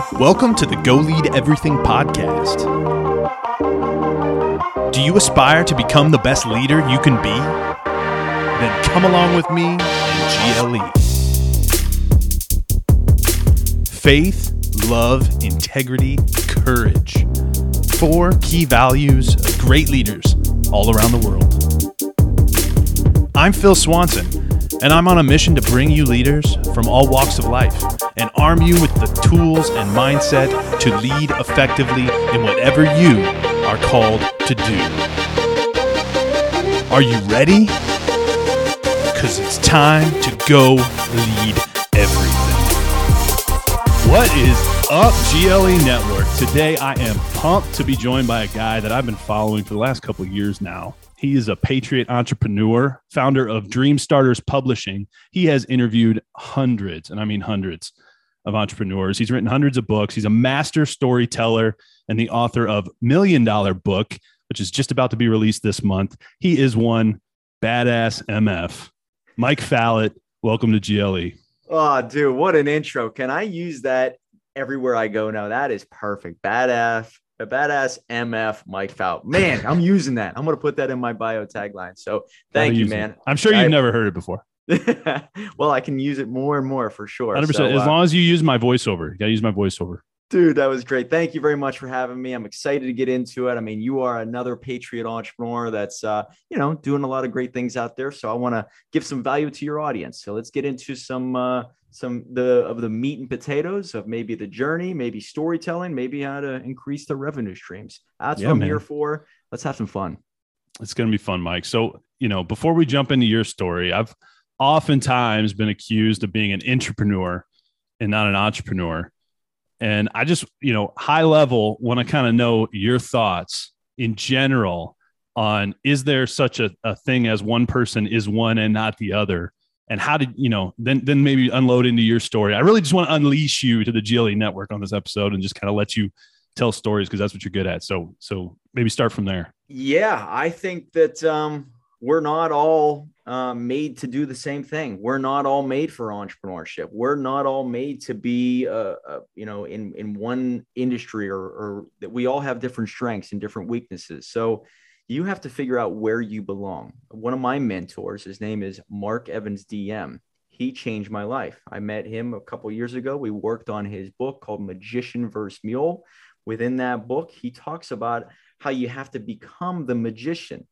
Welcome to the Go Lead Everything podcast. Do you aspire to become the best leader you can be? Then come along with me and GLE. Faith, love, integrity, courage. Four key values of great leaders all around the world. I'm Phil Swanson, and I'm on a mission to bring you leaders from all walks of life and arm you with the tools and mindset to lead effectively in whatever you are called to do. Are you ready? Because it's time to go lead everything. What is up, GLE Network? Today I am pumped to be joined by a guy that I've been following for the last couple years now. He is a patriot entrepreneur, founder of Dream Starters Publishing. He has interviewed hundreds, and I mean hundreds, of entrepreneurs. He's written hundreds of books. He's a master storyteller and the author of Million Dollar Book, which is just about to be released this month. He is one badass MF. Mike Fallat, welcome to GLE. Oh, dude, what an intro. Can I use that everywhere I go now? That is perfect. Badass, a badass MF Mike Fallat. Man, I'm using that. I'm going to put that in my bio tagline. So thank you, man. It. I'm sure you've I, never heard it before. well, I can use it more and more for sure. 100%. So, as uh, long as you use my voiceover, you got to use my voiceover. Dude, that was great. Thank you very much for having me. I'm excited to get into it. I mean, you are another patriot entrepreneur that's, uh, you know, doing a lot of great things out there. So I want to give some value to your audience. So let's get into some, uh, some the of the meat and potatoes of maybe the journey, maybe storytelling, maybe how to increase the revenue streams. That's yeah, what I'm man. here for. Let's have some fun. It's going to be fun, Mike. So, you know, before we jump into your story, I've oftentimes been accused of being an entrepreneur and not an entrepreneur. And I just, you know, high level, want to kind of know your thoughts in general on is there such a, a thing as one person is one and not the other? And how did you know? Then, then maybe unload into your story. I really just want to unleash you to the GLE network on this episode and just kind of let you tell stories because that's what you're good at. So, so maybe start from there. Yeah, I think that um, we're not all uh, made to do the same thing. We're not all made for entrepreneurship. We're not all made to be, uh, uh, you know, in in one industry, or, or that we all have different strengths and different weaknesses. So you have to figure out where you belong. One of my mentors, his name is Mark Evans DM. He changed my life. I met him a couple years ago. We worked on his book called Magician versus Mule. Within that book, he talks about how you have to become the magician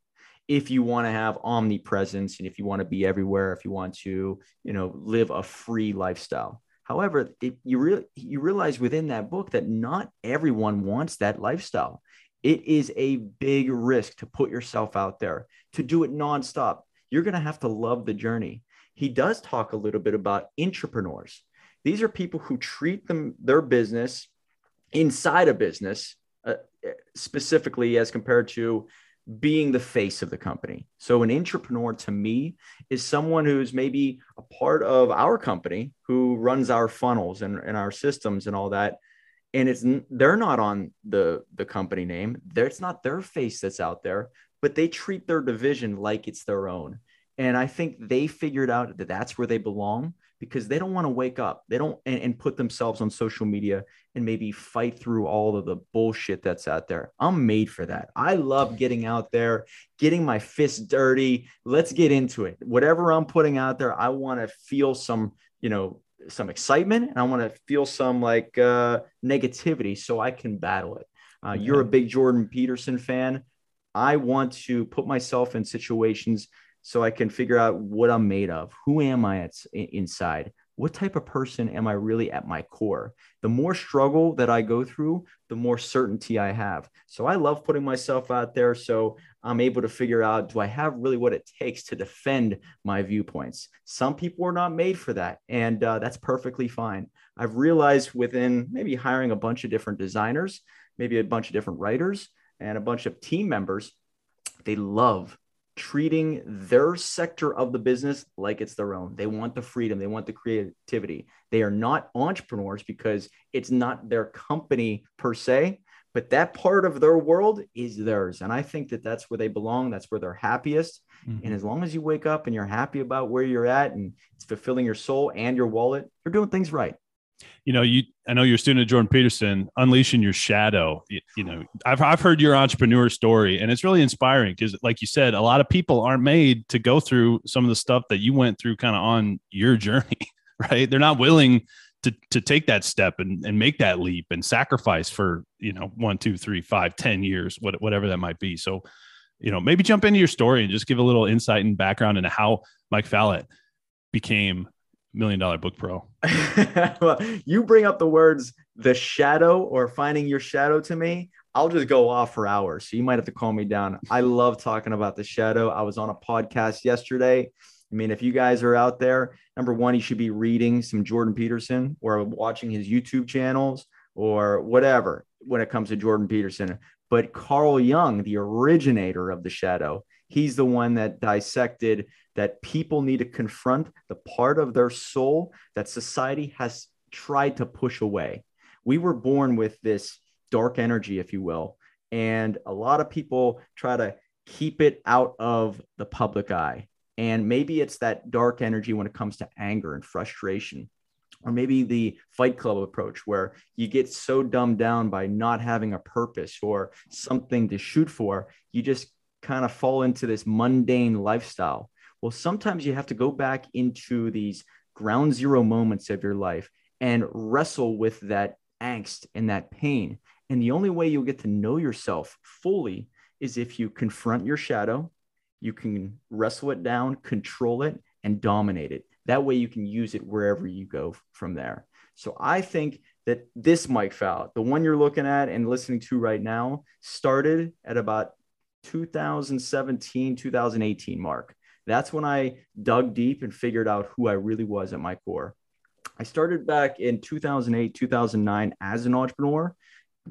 if you want to have omnipresence and if you want to be everywhere, if you want to, you know, live a free lifestyle. However, it, you really you realize within that book that not everyone wants that lifestyle. It is a big risk to put yourself out there to do it nonstop. You're going to have to love the journey. He does talk a little bit about intrapreneurs. These are people who treat them their business inside a business uh, specifically as compared to being the face of the company. So an intrapreneur to me is someone who's maybe a part of our company who runs our funnels and, and our systems and all that. And it's they're not on the the company name. It's not their face that's out there, but they treat their division like it's their own. And I think they figured out that that's where they belong because they don't want to wake up. They don't and, and, put themselves on social media and maybe fight through all of the bullshit that's out there. I'm made for that. I love getting out there, getting my fists dirty. Let's get into it. Whatever I'm putting out there, I want to feel some, you know, some excitement and I want to feel some like uh, negativity so I can battle it. Uh, okay. You're a big Jordan Peterson fan. I want to put myself in situations so I can figure out what I'm made of. Who am I at, inside? What type of person am I really at my core? The more struggle that I go through, the more certainty I have. So I love putting myself out there. So I'm able to figure out do I have really what it takes to defend my viewpoints? Some people are not made for that. And uh, that's perfectly fine. I've realized within maybe hiring a bunch of different designers, maybe a bunch of different writers, and a bunch of team members, they love treating their sector of the business like it's their own. They want the freedom, they want the creativity. They are not entrepreneurs because it's not their company per se, but that part of their world is theirs. And I think that that's where they belong, that's where they're happiest. Mm-hmm. And as long as you wake up and you're happy about where you're at and it's fulfilling your soul and your wallet, you're doing things right. You know, you I know you're a student of Jordan Peterson, unleashing your shadow. You, you, know, I've I've heard your entrepreneur story, and it's really inspiring because, like you said, a lot of people aren't made to go through some of the stuff that you went through, kind of on your journey, right? They're not willing to to take that step and, and make that leap and sacrifice for you know one, two, three, five, ten years, what, whatever that might be. So, you know, maybe jump into your story and just give a little insight and background into how Mike Fallat became million dollar book pro. well, you bring up the words the shadow or finding your shadow to me. I'll just go off for hours. So you might have to calm me down. I love talking about the shadow. I was on a podcast yesterday. I mean, if you guys are out there, number one, you should be reading some Jordan Peterson or watching his YouTube channels or whatever when it comes to Jordan Peterson. But Carl Jung, the originator of the shadow, he's the one that dissected that people need to confront the part of their soul that society has tried to push away. We were born with this dark energy, if you will, and a lot of people try to keep it out of the public eye. And maybe it's that dark energy when it comes to anger and frustration. Or maybe the fight club approach, where you get so dumbed down by not having a purpose or something to shoot for, you just kind of fall into this mundane lifestyle well, sometimes you have to go back into these ground zero moments of your life and wrestle with that angst and that pain. And the only way you'll get to know yourself fully is if you confront your shadow, you can wrestle it down, control it, and dominate it. That way you can use it wherever you go from there. So I think that this Mike Fallat, the one you're looking at and listening to right now, started at about 2017, 2018 mark. That's when I dug deep and figured out who I really was at my core. I started back in 2008, 2009 as an entrepreneur,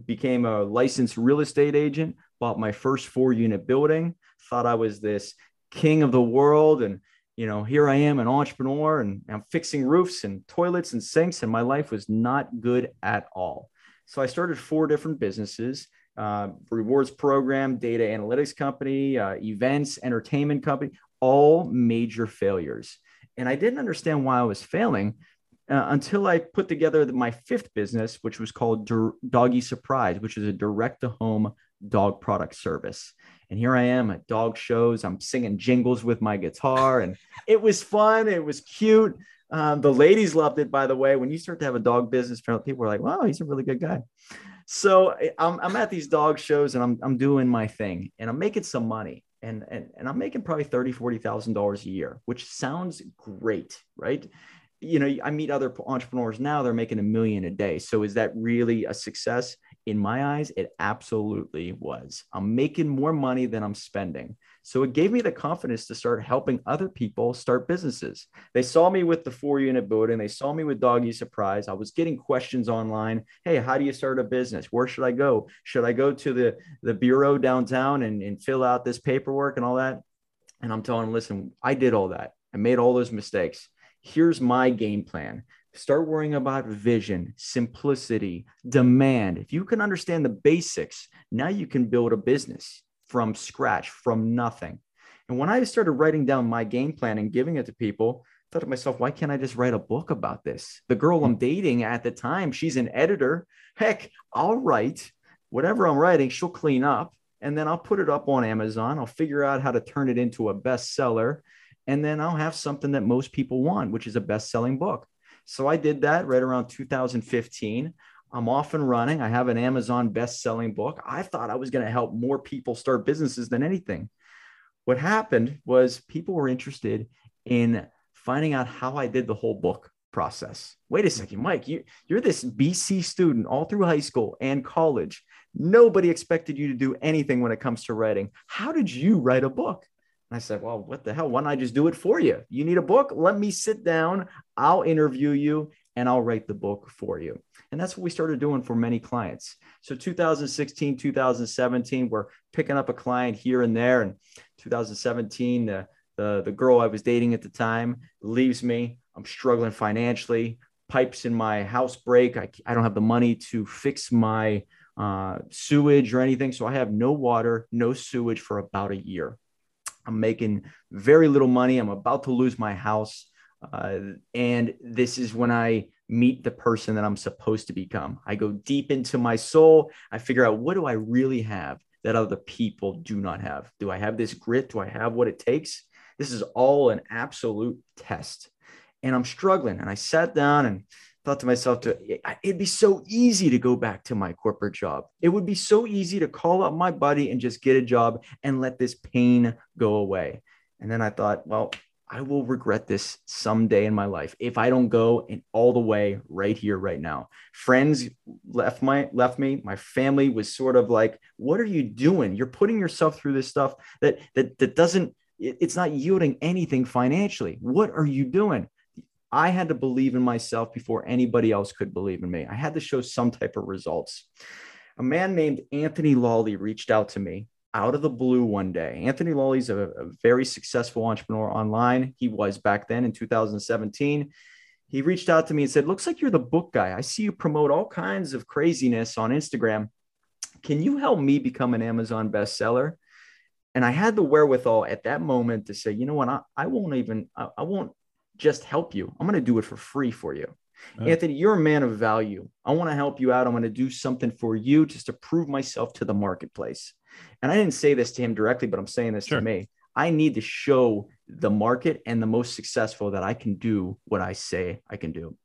became a licensed real estate agent, bought my first four unit building, thought I was this king of the world. And, you know, here I am, an entrepreneur, and I'm fixing roofs and toilets and sinks, and my life was not good at all. So I started four different businesses. Uh, rewards program, data analytics company, uh, events, entertainment company, all major failures. And I didn't understand why I was failing uh, until I put together my fifth business, which was called Doggy Surprise, which is a direct to home dog product service. And here I am at dog shows. I'm singing jingles with my guitar, and it was fun. It was cute. Um, the ladies loved it, by the way. When you start to have a dog business, people are like, wow, he's a really good guy. So I'm, I'm at these dog shows and I'm, I'm doing my thing and I'm making some money and and, and i'm making probably 30 40 thousand dollars a year which sounds great right? You know i meet other entrepreneurs now they're making a million a day. So is that really a success? In my eyes it absolutely was. I'm making more money than i'm spending so it gave me the confidence to start helping other people start businesses. They saw me with the four unit building. They saw me with Doggy Surprise. I was getting questions online. Hey, how do you start a business? Where should I go? Should I go to the, the bureau downtown and, and fill out this paperwork and all that? And I'm telling them, listen, I did all that. I made all those mistakes. Here's my game plan. Start worrying about vision, simplicity, demand. If you can understand the basics, now you can build a business from scratch, from nothing. And when I started writing down my game plan and giving it to people, I thought to myself, why can't I just write a book about this? The girl I'm dating at the time, she's an editor. Heck, I'll write whatever I'm writing, she'll clean up and then I'll put it up on Amazon. I'll figure out how to turn it into a bestseller. And then I'll have something that most people want, which is a best selling book. So I did that right around 2015. I'm off and running. I have an Amazon best selling book. I thought I was going to help more people start businesses than anything. What happened was people were interested in finding out how I did the whole book process. Wait a second, Mike, you, you're this BC student all through high school and college. Nobody expected you to do anything when it comes to writing. How did you write a book? And I said, Well, what the hell? Why don't I just do it for you? You need a book? Let me sit down. I'll interview you and I'll write the book for you. And that's what we started doing for many clients. So 2016, 2017, we're picking up a client here and there. And 2017, the, the, the girl I was dating at the time leaves me. I'm struggling financially. Pipes in my house break. I, I don't have the money to fix my uh, sewage or anything. So I have no water, no sewage for about a year. I'm making very little money. I'm about to lose my house. Uh, and this is when I meet the person that I'm supposed to become. I go deep into my soul. I figure out what do I really have that other people do not have? Do I have this grit? Do I have what it takes? This is all an absolute test. And I'm struggling. And I sat down and thought to myself to it'd be so easy to go back to my corporate job. It would be so easy to call up my buddy and just get a job and let this pain go away. And then I thought, well, I will regret this someday in my life if I don't go in all the way right here, right now. Friends left my left me. My family was sort of like, "What are you doing? You're putting yourself through this stuff that that that doesn't. It's not yielding anything financially. What are you doing?" I had to believe in myself before anybody else could believe in me. I had to show some type of results. A man named Anthony Lawley reached out to me out of the blue one day. Anthony Lawley's a, a very successful entrepreneur online. He was back then in 2017. He reached out to me and said, Looks like you're the book guy. I see you promote all kinds of craziness on Instagram. Can you help me become an Amazon bestseller? And I had the wherewithal at that moment to say, you know what, I, I won't even, I, I won't just help you. I'm going to do it for free for you. Anthony, you're a man of value. I want to help you out. I'm going to do something for you just to prove myself to the marketplace. And I didn't say this to him directly, but I'm saying this sure. to me. I need to show the market and the most successful that I can do what I say I can do.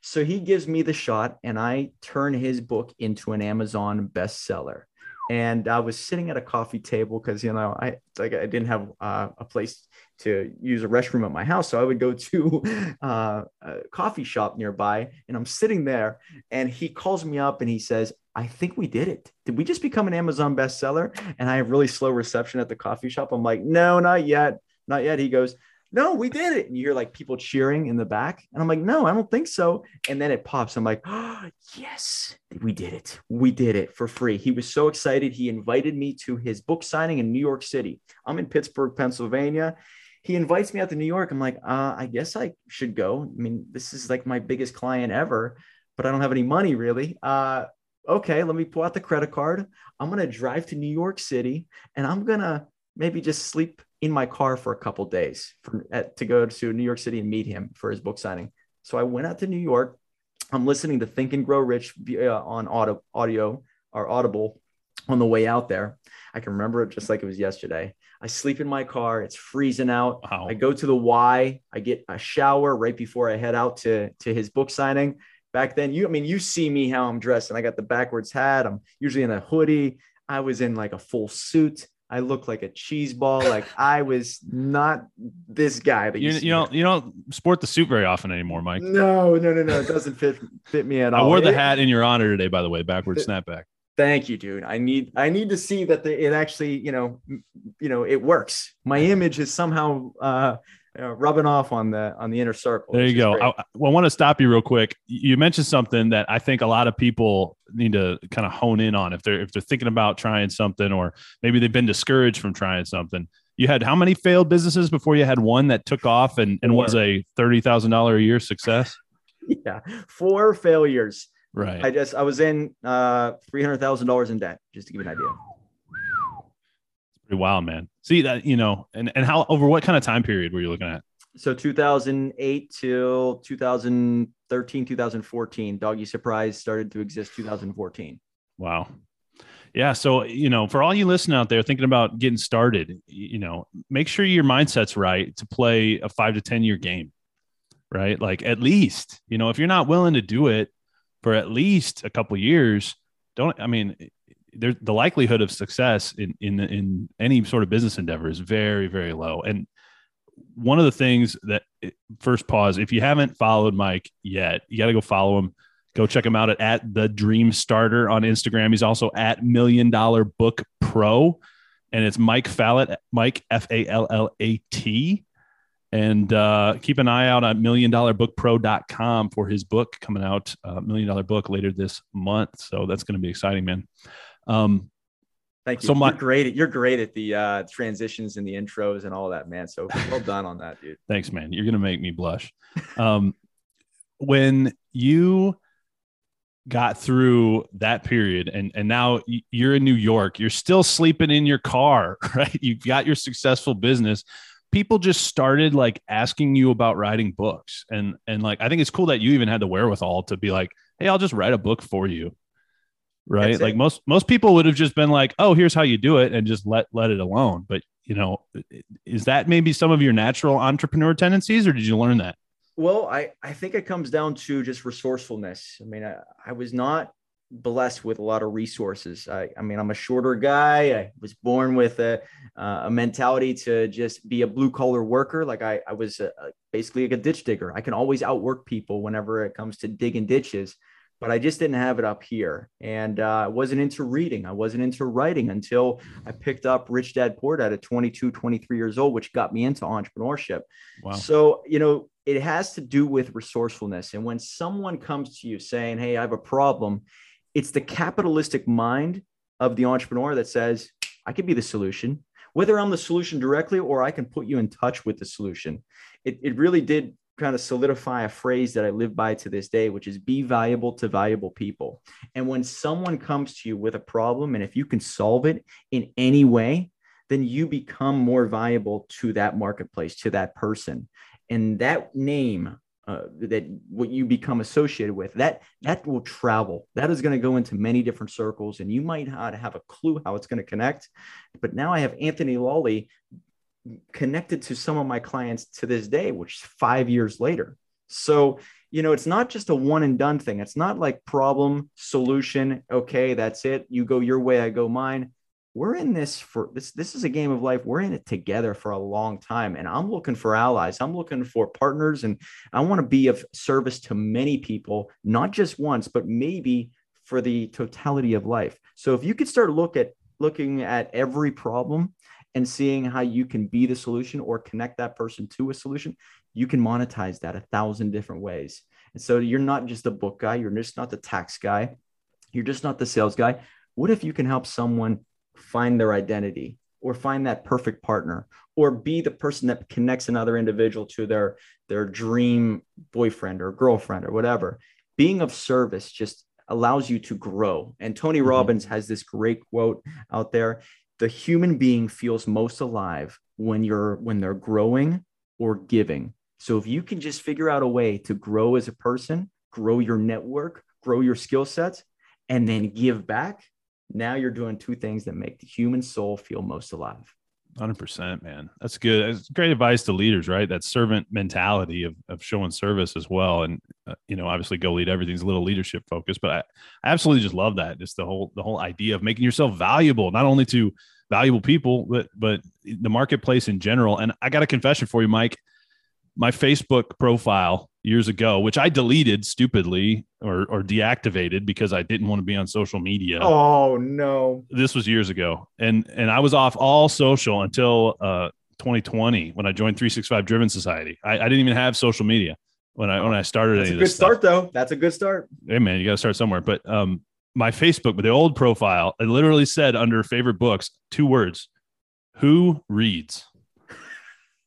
So he gives me the shot, and I turn his book into an Amazon bestseller and I was sitting at a coffee table because you know I like I didn't have uh, a place to use a restroom at my house, so I would go to uh, a coffee shop nearby, and I'm sitting there, and he calls me up and he says, "I think we did it. Did we just become an Amazon bestseller?" And I have really slow reception at the coffee shop. I'm like, "No, not yet, not yet." He goes, no, we did it. And you hear like people cheering in the back. And I'm like, no, I don't think so. And then it pops. I'm like, oh, yes, we did it. We did it for free. He was so excited. He invited me to his book signing in New York City. I'm in Pittsburgh, Pennsylvania. He invites me out to New York. I'm like, uh, I guess I should go. I mean, this is like my biggest client ever, but I don't have any money really. Uh, okay, let me pull out the credit card. I'm going to drive to New York City and I'm going to maybe just sleep in my car for a couple days for, at, to go to New York City and meet him for his book signing. So I went out to New York. I'm listening to Think and Grow Rich uh, on audio, audio or Audible on the way out there. I can remember it just like it was yesterday. I sleep in my car. It's freezing out. Wow. I go to the Y. I get a shower right before I head out to, to his book signing. Back then, you, I mean, you see me how I'm dressed, and I got the backwards hat. I'm usually in a hoodie. I was in like a full suit. I look like a cheese ball. Like I was not this guy that you, you, you don't you don't sport the suit very often anymore, Mike. No, no, no, no. It doesn't fit fit me at all. I wore the hat in your honor today, by the way, backward snapback. Thank you, dude. I need I need to see that the, it actually you know you know it works. My image is somehow uh, uh, rubbing off on the on the inner circle. There you go. I, I, want to stop you real quick. You mentioned something that I think a lot of people need to kind of hone in on if they're if they're thinking about trying something or maybe they've been discouraged from trying something. You had how many failed businesses before you had one that took off and, and was a thirty thousand dollar a year success? Yeah, four failures. Right. I just I was in uh three hundred thousand dollars in debt, just to give you an idea. Pretty wild, man. See that, you know, and, and how over what kind of time period were you looking at? So 2008 till 2013, 2014, Doggy Surprise started to exist 2014. Wow. Yeah. So, you know, for all you listening out there thinking about getting started, you know, make sure your mindset's right to play a five to 10 year game, right? Like at least, you know, if you're not willing to do it for at least a couple years, don't, I mean, the likelihood of success in, in in any sort of business endeavor is very very low and one of the things that first pause if you haven't followed mike yet you got to go follow him. Go check him out at, at the dream starter on instagram. He's also at million dollar book pro and it's mike fallat mike f-a-l-l-a-t and uh, keep an eye out on milliondollarbookpro.com for his book coming out uh, million dollar book later this month. So that's going to be exciting man. Um, Thank you. So my, you're great. You're great at the uh, transitions and the intros and all that, man. So well done on that, dude. Thanks, man. You're gonna make me blush. Um, when you got through that period and and now you're in New York, you're still sleeping in your car, right? You've got your successful business. people just started like asking you about writing books and and like i think it's cool that you even had the wherewithal to be like hey i'll just write a book for you right That's like it. most most people would have just been like oh here's how you do it and just let let it alone but you know is that maybe some of your natural entrepreneur tendencies or did you learn that Well, I, I think it comes down to just resourcefulness. I mean, I, I was not blessed with a lot of resources. I, I mean, I'm a shorter guy. I was born with a, uh, a mentality to just be a blue collar worker. Like I, I was a, basically like a ditch digger. I can always outwork people whenever it comes to digging ditches, but I just didn't have it up here. And uh, I wasn't into reading. I wasn't into writing until I picked up Rich Dad Poor Dad at 22, 23 years old, which got me into entrepreneurship. wow So, you know, it has to do with resourcefulness. And when someone comes to you saying, Hey, I have a problem, it's the capitalistic mind of the entrepreneur that says, I could be the solution, whether I'm the solution directly or I can put you in touch with the solution. It, it really did kind of solidify a phrase that I live by to this day, which is be valuable to valuable people. And when someone comes to you with a problem, and if you can solve it in any way, then you become more valuable to that marketplace, to that person. And that name, uh, that what you become associated with, that that will travel. That is going to go into many different circles, and you might not have a clue how it's going to connect. But now I have Anthony Lawley connected to some of my clients to this day, which is five years later. So, you know, it's not just a one and done thing. It's not like problem, solution. Okay, that's it. You go your way, I go mine. We're in this for this. This is a game of life. We're in it together for a long time. And I'm looking for allies. I'm looking for partners. And I want to be of service to many people, not just once, but maybe for the totality of life. So if you could start look at looking at every problem and seeing how you can be the solution or connect that person to a solution, you can monetize that a thousand different ways. And so you're not just the book guy, you're just not the tax guy, you're just not the sales guy. What if you can help someone find their identity or find that perfect partner or be the person that connects another individual to their their dream boyfriend or girlfriend or whatever? Being of service just allows you to grow. And Tony Mhm. Robbins has this great quote out there the human being feels most alive when you're when they're growing or giving. So if you can just figure out a way to grow as a person grow your network grow your skill sets and then give back now you're doing two things that make the human soul feel most alive 100% man. That's good. That's great advice to leaders right? That servant mentality of, of showing service as well. And uh, you know obviously go lead everything's a little leadership focused but I, I absolutely just love that. Just the whole the whole idea of making yourself valuable not only to valuable people but but the marketplace in general. And i got a confession for you mike my facebook profile years ago which i deleted stupidly or or deactivated because i didn't want to be on social media. Oh no. This was years ago. And and i was off all social until uh 2020 when i joined 365 driven society. I, I didn't even have social media when i when i started that's a good this stuff. start though. That's a good start. Hey man you got to start somewhere. But um my facebook but the old profile it literally said under favorite books two words who reads?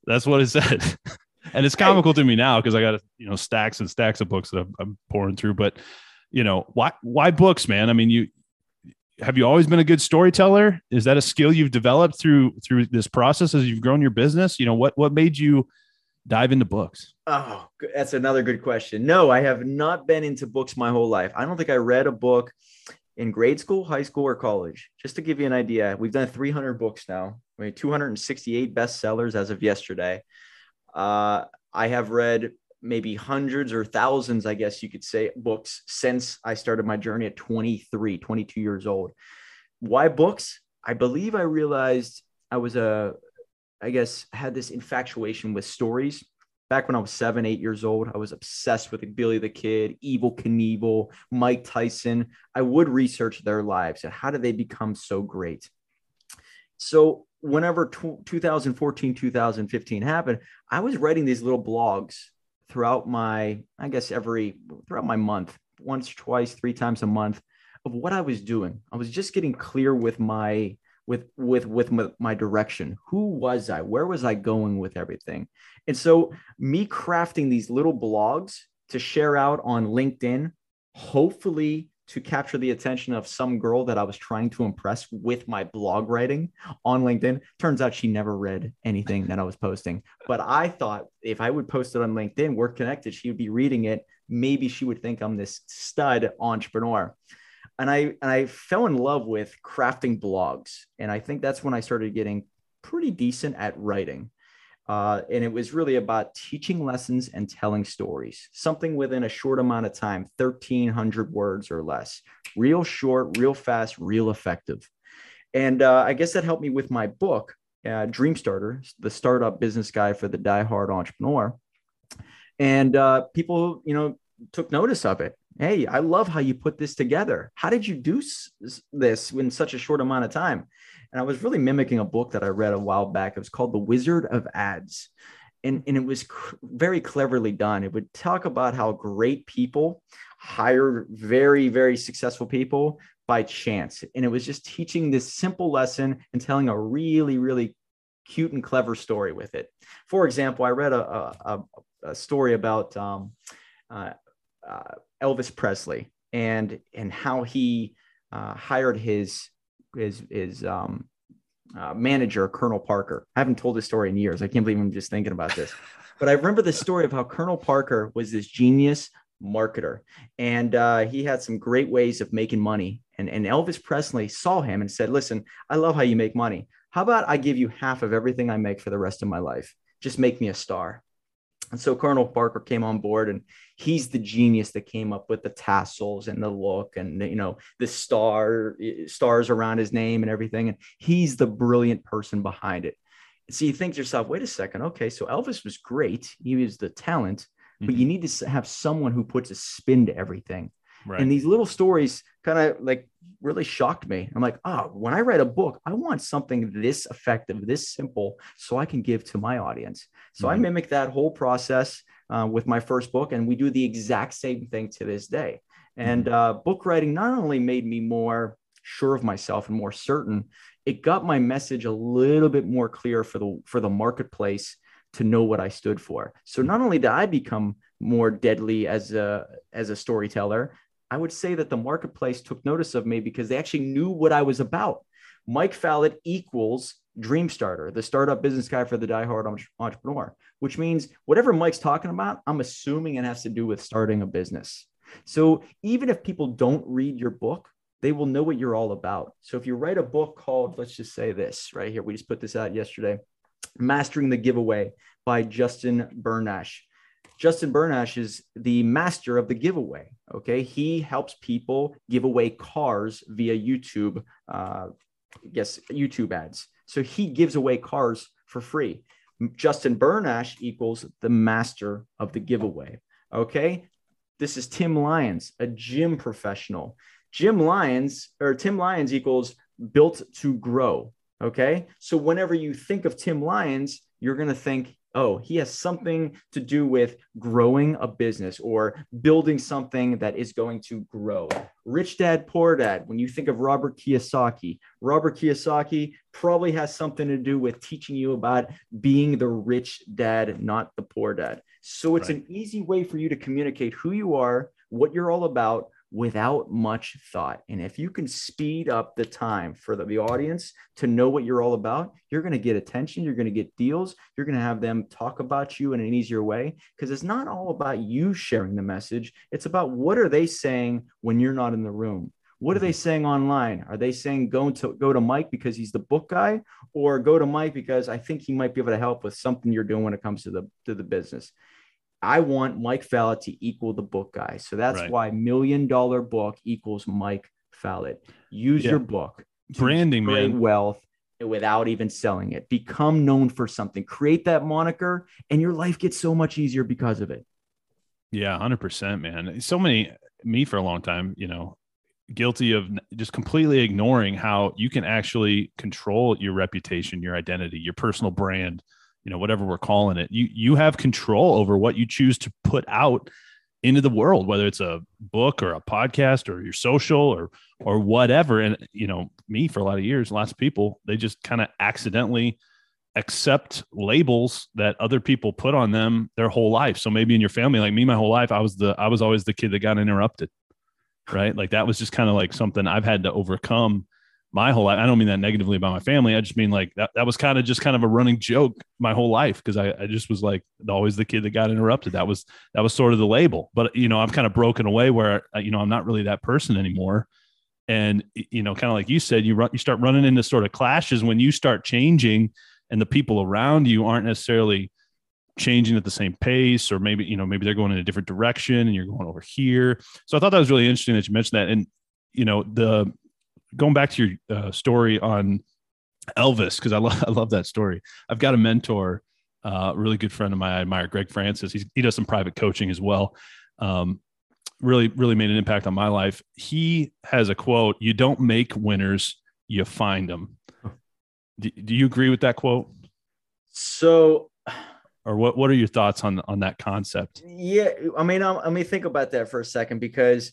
That's what it said and it's comical to me now because i got you know stacks and stacks of books that I'm, I'm pouring through but you know why why books man i mean you have you always been a good storyteller is that a skill you've developed through through this process as you've grown your business you know what what made you dive into books Oh, that's another good question. No, I have not been into books my whole life. I don't think I read a book in grade school, high school, or college. Just to give you an idea, we've done 300 books now. I mean, 268 bestsellers as of yesterday. Uh, I have read maybe hundreds or thousands, I guess you could say, books since I started my journey at 23, 22 years old. Why books? I believe I realized I was a, I guess, had this infatuation with stories back when I was seven, eight years old, I was obsessed with Billy the Kid, Evel Knievel, Mike Tyson. I would research their lives and how did they become so great. So whenever t- 2014, 2015 happened, I was writing these little blogs throughout my, I guess every throughout my month, once, twice, three times a month of what I was doing. I was just getting clear with my with with with my, my direction. Who was I? Where was I going with everything? And so, me crafting these little blogs to share out on LinkedIn, hopefully to capture the attention of some girl that I was trying to impress with my blog writing on LinkedIn. Turns out she never read anything that I was posting. But I thought if I would post it on LinkedIn, we're connected, she would be reading it. Maybe she would think I'm this stud entrepreneur. And I and I fell in love with crafting blogs. And I think that's when I started getting pretty decent at writing. Uh, and it was really about teaching lessons and telling stories, something within a short amount of time 1,300 words or less. Real short, real fast, real effective. And uh, I guess that helped me with my book, uh, Dream Starter, the startup business guide for the die-hard entrepreneur. And uh, people, you know, took notice of it. Hey, I love how you put this together. How did you do this in such a short amount of time? And I was really mimicking a book that I read a while back. It was called The Wizard of Ads. And, and it was cr- very cleverly done. It would talk about how great people hire very, very successful people by chance. And it was just teaching this simple lesson and telling a really, really cute and clever story with it. For example, I read a, a, a story about um, uh, uh, Elvis Presley and, and how he uh, hired his his his um, uh, manager, Colonel Parker. I haven't told this story in years. I can't believe I'm just thinking about this. But I remember the story of how Colonel Parker was this genius marketer, and uh, he had some great ways of making money. And, and Elvis Presley saw him and said, "Listen, I love how you make money. How about I give you half of everything I make for the rest of my life? Just make me a star." And so Colonel Parker came on board and he's the genius that came up with the tassels and the look and you know the star stars around his name and everything. And he's the brilliant person behind it. So you think to yourself, wait a second, okay, so Elvis was great. He was the talent, mm-hmm. but you need to have someone who puts a spin to everything. Right. And these little stories kind of like really shocked me. I'm like, oh, when I write a book, I want something this effective, this simple, so I can give to my audience. So mm-hmm. I mimic that whole process uh, with my first book, and we do the exact same thing to this day. And mm-hmm. uh, book writing not only made me more sure of myself and more certain, it got my message a little bit more clear for the for the marketplace to know what I stood for. So not only did I become more deadly as a as a storyteller, I would say that the marketplace took notice of me because they actually knew what I was about. Mike Fallat equals Dream Starter, the startup business guy for the diehard entrepreneur, which means whatever Mike's talking about, I'm assuming it has to do with starting a business. So even if people don't read your book, they will know what you're all about. So if you write a book called, let's just say this right here, we just put this out yesterday Mastering the Giveaway by Justin Bernash. Justin Bernash is the master of the giveaway. Okay. He helps people give away cars via YouTube, uh, I guess, YouTube ads. So he gives away cars for free. Justin Bernash equals the master of the giveaway. Okay. This is Tim Lyons, a gym professional. Jim Lyons or Tim Lyons equals built to grow. Okay. So whenever you think of Tim Lyons, you're going to think oh, he has something to do with growing a business or building something that is going to grow. Rich Dad, Poor Dad, when you think of Robert Kiyosaki, Robert Kiyosaki probably has something to do with teaching you about being the rich dad, not the poor dad. So it's right. an easy way for you to communicate who you are, what you're all about, without much thought. And if you can speed up the time for the, the audience to know what you're all about, you're going to get attention, you're going to get deals, you're going to have them talk about you in an easier way because it's not all about you sharing the message. It's about what are they saying when you're not in the room? What are they mm-hmm. saying online? Are they saying go to go to Mike because he's the book guy, or go to Mike because I think he might be able to help with something you're doing when it comes to the to the business? I want Mike Fallat to equal the book guy. So that's right. why million dollar book equals Mike Fallat. Use yeah. your book. Branding, man. Wealth without even selling it. Become known for something. Create that moniker, and your life gets so much easier because of it. Yeah, hundred percent, man. So many me for a long time, you know, guilty of just completely ignoring how you can actually control your reputation, your identity, your personal brand you know whatever we're calling it you you have control over what you choose to put out into the world whether it's a book or a podcast or your social or or whatever and you know me for a lot of years lots of people they just kind of accidentally accept labels that other people put on them their whole life so maybe in your family like me my whole life i was the i was always the kid that got interrupted right? Like that was just kind of like something I've had to overcome my whole life. I don't mean that negatively about my family. I just mean like that, that was kind of just kind of a running joke my whole life because I, I just was like always the kid that got interrupted. That was that was sort of the label. But you know, I'm kind of broken away where uh, you know I'm not really that person anymore. And you know, kind of like you said, you run you start running into sort of clashes when you start changing, and the people around you aren't necessarily changing at the same pace or maybe you know maybe they're going in a different direction and you're going over here so i thought that was really interesting that you mentioned that and you know the going back to your uh, story on Elvis, because I, lo- I love that story. I've got a mentor, uh, a uh, really good friend of mine I admire, Greg Francis. He's, he does some private coaching as well. Um, really, really made an impact on my life. He has a quote You don't make winners, you find them. Do, do you agree with that quote? So, or what, what are your thoughts on, on that concept? Yeah. I mean, I'm, let me think about that for a second because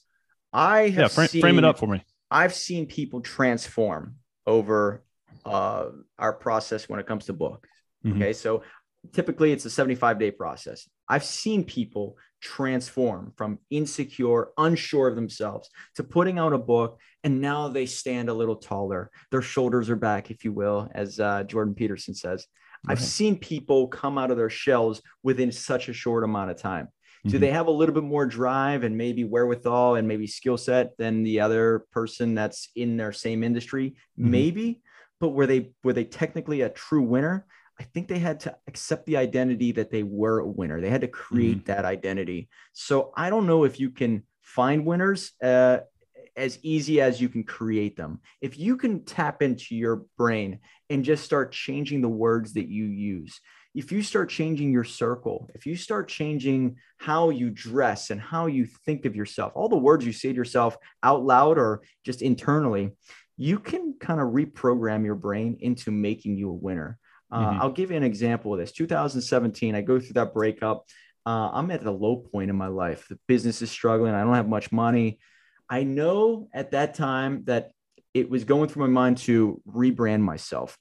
I have yeah, frame, seen, frame it up for me. I've seen people transform over uh, our process when it comes to books. Mm-hmm. Okay. So typically it's a 75 day process. I've seen people transform from insecure, unsure of themselves to putting out a book. And now they stand a little taller. Their shoulders are back, if you will, as uh, Jordan Peterson says. Right. I've seen people come out of their shells within such a short amount of time. Do mm-hmm. they have a little bit more drive and maybe wherewithal and maybe skill set than the other person that's in their same industry? Mm-hmm. Maybe, but were they were they technically a true winner? I think they had to accept the identity that they were a winner. They had to create mm-hmm. that identity. So I don't know if you can find winners uh, as easy as you can create them. If you can tap into your brain and just start changing the words that you use, if you start changing your circle, if you start changing how you dress and how you think of yourself, all the words you say to yourself out loud or just internally, you can kind of reprogram your brain into making you a winner. Uh, mm-hmm. I'll give you an example of this. 2017, I go through that breakup. Uh, I'm at the low point in my life. The business is struggling. I don't have much money. I know at that time that it was going through my mind to rebrand myself.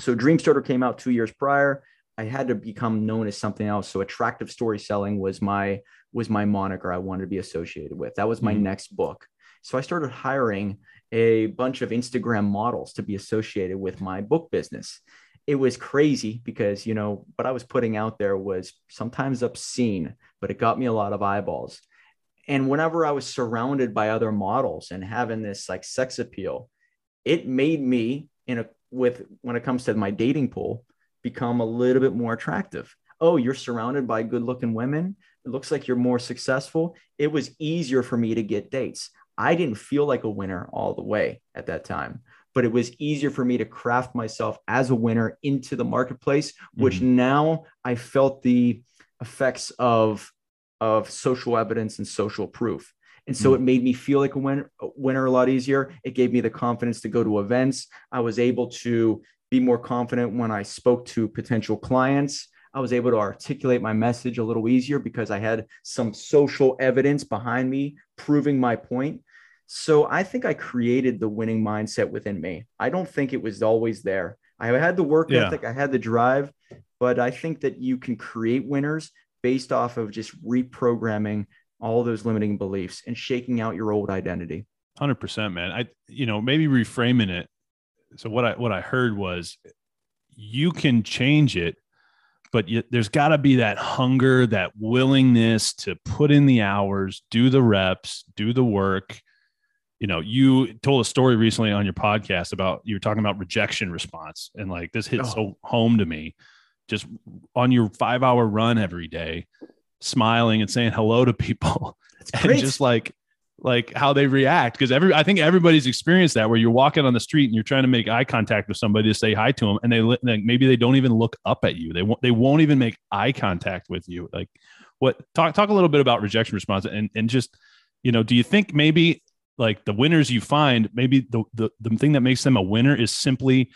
So Dream Starter came out two years prior. I had to become known as something else. So attractive story selling was my was my moniker I wanted to be associated with. That was my mm-hmm. next book. So I started hiring a bunch of Instagram models to be associated with my book business. It was crazy because, you know, what I was putting out there was sometimes obscene, but it got me a lot of eyeballs. And whenever I was surrounded by other models and having this like sex appeal, it made me in a with when it comes to my dating pool, become a little bit more attractive. Oh, you're surrounded by good looking women. It looks like you're more successful. It was easier for me to get dates. I didn't feel like a winner all the way at that time, but it was easier for me to craft myself as a winner into the marketplace, which mm-hmm. now I felt the effects of, of social evidence and social proof. And so mm-hmm. it made me feel like a winner, a winner a lot easier. It gave me the confidence to go to events. I was able to be more confident when I spoke to potential clients. I was able to articulate my message a little easier because I had some social evidence behind me proving my point. So I think I created the winning mindset within me. I don't think it was always there. I had the work yeah. ethic, I had the drive, but I think that you can create winners based off of just reprogramming all those limiting beliefs and shaking out your old identity. 100%, man. I, you know, maybe reframing it so what I what I heard was you can change it, but you, there's got to be that hunger, that willingness to put in the hours, do the reps, do the work. You know, you told a story recently on your podcast about you were talking about rejection response, and like this hit oh. so home to me. Just on your five hour run every day, smiling and saying hello to people, and just like like how they react because every I think everybody's experienced that where you're walking on the street and you're trying to make eye contact with somebody to say hi to them and they like maybe they don't even look up at you. They won't they won't even make eye contact with you. Like what talk talk a little bit about rejection response and and just you know do you think maybe like the winners you find maybe the the, the thing that makes them a winner is simply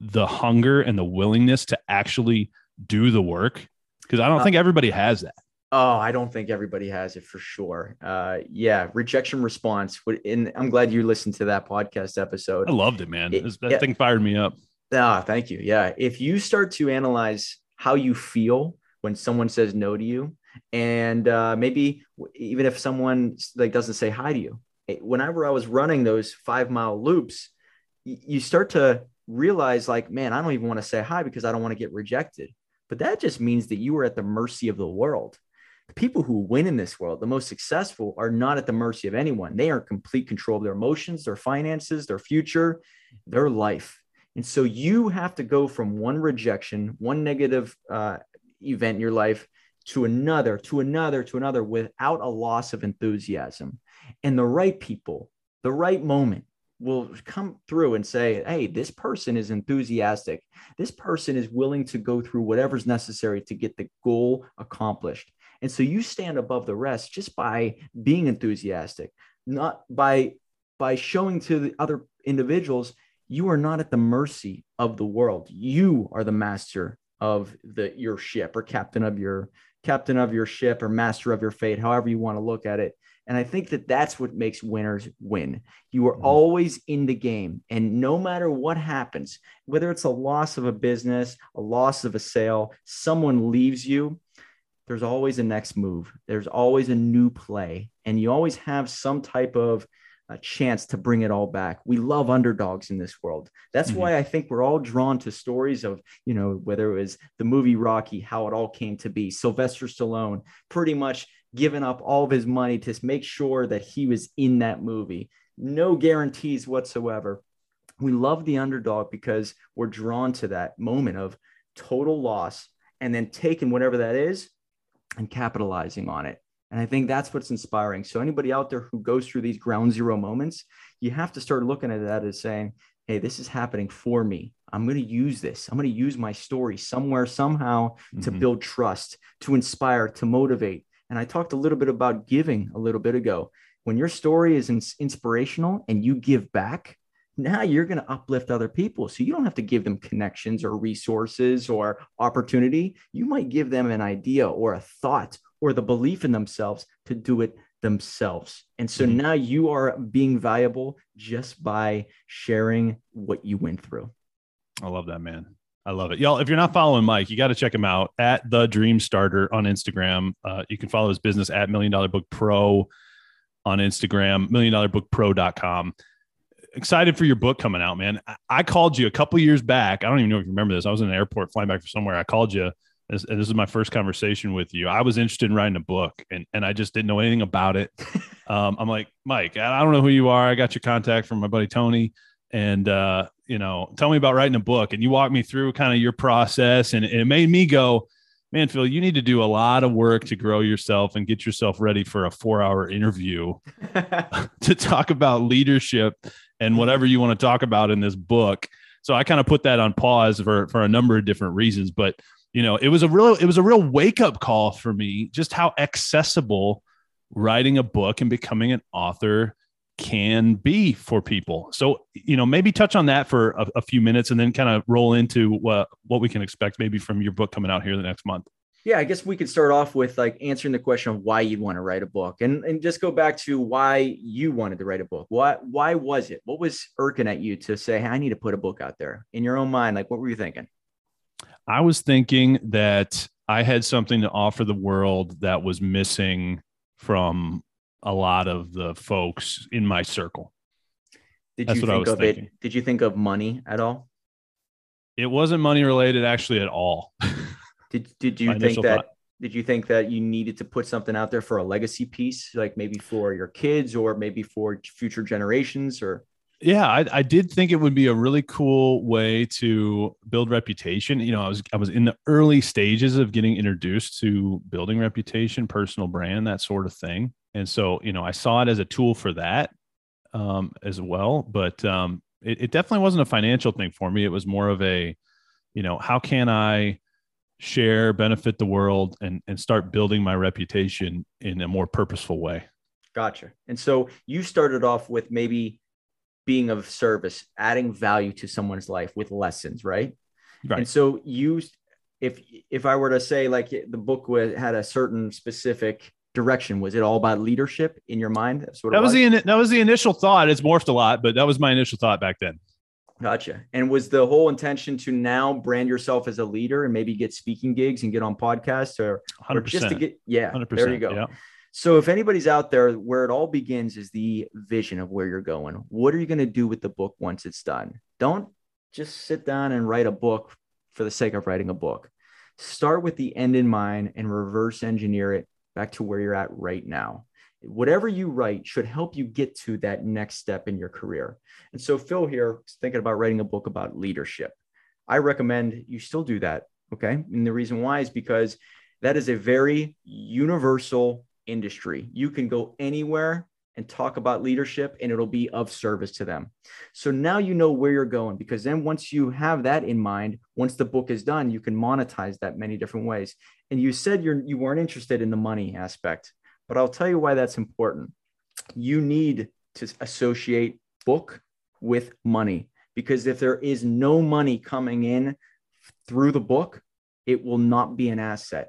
the hunger and the willingness to actually do the work? Because I don't uh, think everybody has that Oh, I don't think everybody has it for sure. Uh, yeah, rejection response. And I'm glad you listened to that podcast episode. I loved it, man. It, that yeah. thing fired me up. Ah, thank you. Yeah, if you start to analyze how you feel when someone says no to you, and uh, maybe even if someone like doesn't say hi to you, whenever I was running those five mile loops, you start to realize like, man, I don't even want to say hi because I don't want to get rejected. But that just means that you are at the mercy of the world. People who win in this world, the most successful, are not at the mercy of anyone. They are in complete control of their emotions, their finances, their future, their life. And so you have to go from one rejection, one negative uh, event in your life to another, to another, to another without a loss of enthusiasm. And the right people, the right moment will come through and say, Hey, this person is enthusiastic. This person is willing to go through whatever's necessary to get the goal accomplished. And so you stand above the rest just by being enthusiastic, not by by showing to the other individuals you are not at the mercy of the world. You are the master of the your ship or captain of your captain of your ship or master of your fate, however you want to look at it. And I think that that's what makes winners win. You are mm-hmm. always in the game. And no matter what happens, whether it's a loss of a business, a loss of a sale, someone leaves you, there's always a next move. There's always a new play. And you always have some type of a chance to bring it all back. We love underdogs in this world. That's mm-hmm. why I think we're all drawn to stories of, you know, whether it was the movie Rocky, how it all came to be, Sylvester Stallone, pretty much giving up all of his money to make sure that he was in that movie. No guarantees whatsoever. We love the underdog because we're drawn to that moment of total loss and then taking whatever that is and capitalizing on it. And I think that's what's inspiring. So anybody out there who goes through these ground zero moments, you have to start looking at that as saying, hey, this is happening for me. I'm going to use this. I'm going to use my story somewhere, somehow mm-hmm. to build trust, to inspire, to motivate. And I talked a little bit about giving a little bit ago. When your story is inspirational and you give back, now you're going to uplift other people. So you don't have to give them connections or resources or opportunity. You might give them an idea or a thought or the belief in themselves to do it themselves. And so mm-hmm. now you are being valuable just by sharing what you went through. I love that, man. I love it. Y'all, if you're not following Mike, you got to check him out at the Dream Starter on Instagram. Uh, you can follow his business at Million Dollar Book Pro on Instagram, milliondollarbookpro.com. Excited for your book coming out, man. I called you a couple years back. I don't even know if you remember this. I was in an airport flying back from somewhere. I called you this, this is my first conversation with you. I was interested in writing a book and, and I just didn't know anything about it. Um, I'm like, Mike, I don't know who you are. I got your contact from my buddy Tony. And, uh, you know, tell me about writing a book. And you walked me through kind of your process. And, and it made me go, man, Phil, you need to do a lot of work to grow yourself and get yourself ready for a four hour interview to talk about leadership and whatever you want to talk about in this book. So I kind of put that on pause for, for a number of different reasons. But you know, it was a real it was a real wake up call for me just how accessible writing a book and becoming an author can be for people. So, you know, maybe touch on that for a, a few minutes and then kind of roll into what what we can expect maybe from your book coming out here the next month. Yeah, I guess we could start off with like answering the question of why you'd want to write a book and, and just go back to why you wanted to write a book. Why why was it? What was irking at you to say, hey, I need to put a book out there in your own mind? Like what were you thinking? I was thinking that I had something to offer the world that was missing from a lot of the folks in my circle. Did That's you think of thinking. it? Did you think of money at all? It wasn't money related actually at all. did did you think that thought. did you think that you needed to put something out there for a legacy piece like maybe for your kids or maybe for future generations or? Yeah I, I, did think it would be a really cool way to build reputation. You know i was i was in the early stages of getting introduced to building reputation personal brand that sort of thing. And so you know i saw it as a tool for that um, as well. But um, it, it definitely wasn't a financial thing for me. It was more of a you know how can i share benefit the world and and start building my reputation in a more purposeful way gotcha and so you started off with maybe being of service, adding value to someone's life with lessons, right? Right. And so you, if if I were to say like the book was, had a certain specific direction, was it all about leadership in your mind? That's what that was, was the that was the initial thought. It's morphed a lot, but that was my initial thought back then. Gotcha. And was the whole intention to now brand yourself as a leader and maybe get speaking gigs and get on podcasts or, or just to get yeah, 100%, there you go. Yeah. So if anybody's out there, where it all begins is the vision of where you're going. What are you going to do with the book once it's done? Don't just sit down and write a book for the sake of writing a book. Start with the end in mind and reverse engineer it back to where you're at right now. Whatever you write should help you get to that next step in your career. And so Phil here is thinking about writing a book about leadership. I recommend you still do that. Okay. And the reason why is because that is a very universal industry. You can go anywhere and talk about leadership and it'll be of service to them. So now you know where you're going because then once you have that in mind, once the book is done, you can monetize that many different ways. And you said you're you weren't interested in the money aspect, but I'll tell you why that's important. You need to associate book with money because if there is no money coming in through the book, it will not be an asset.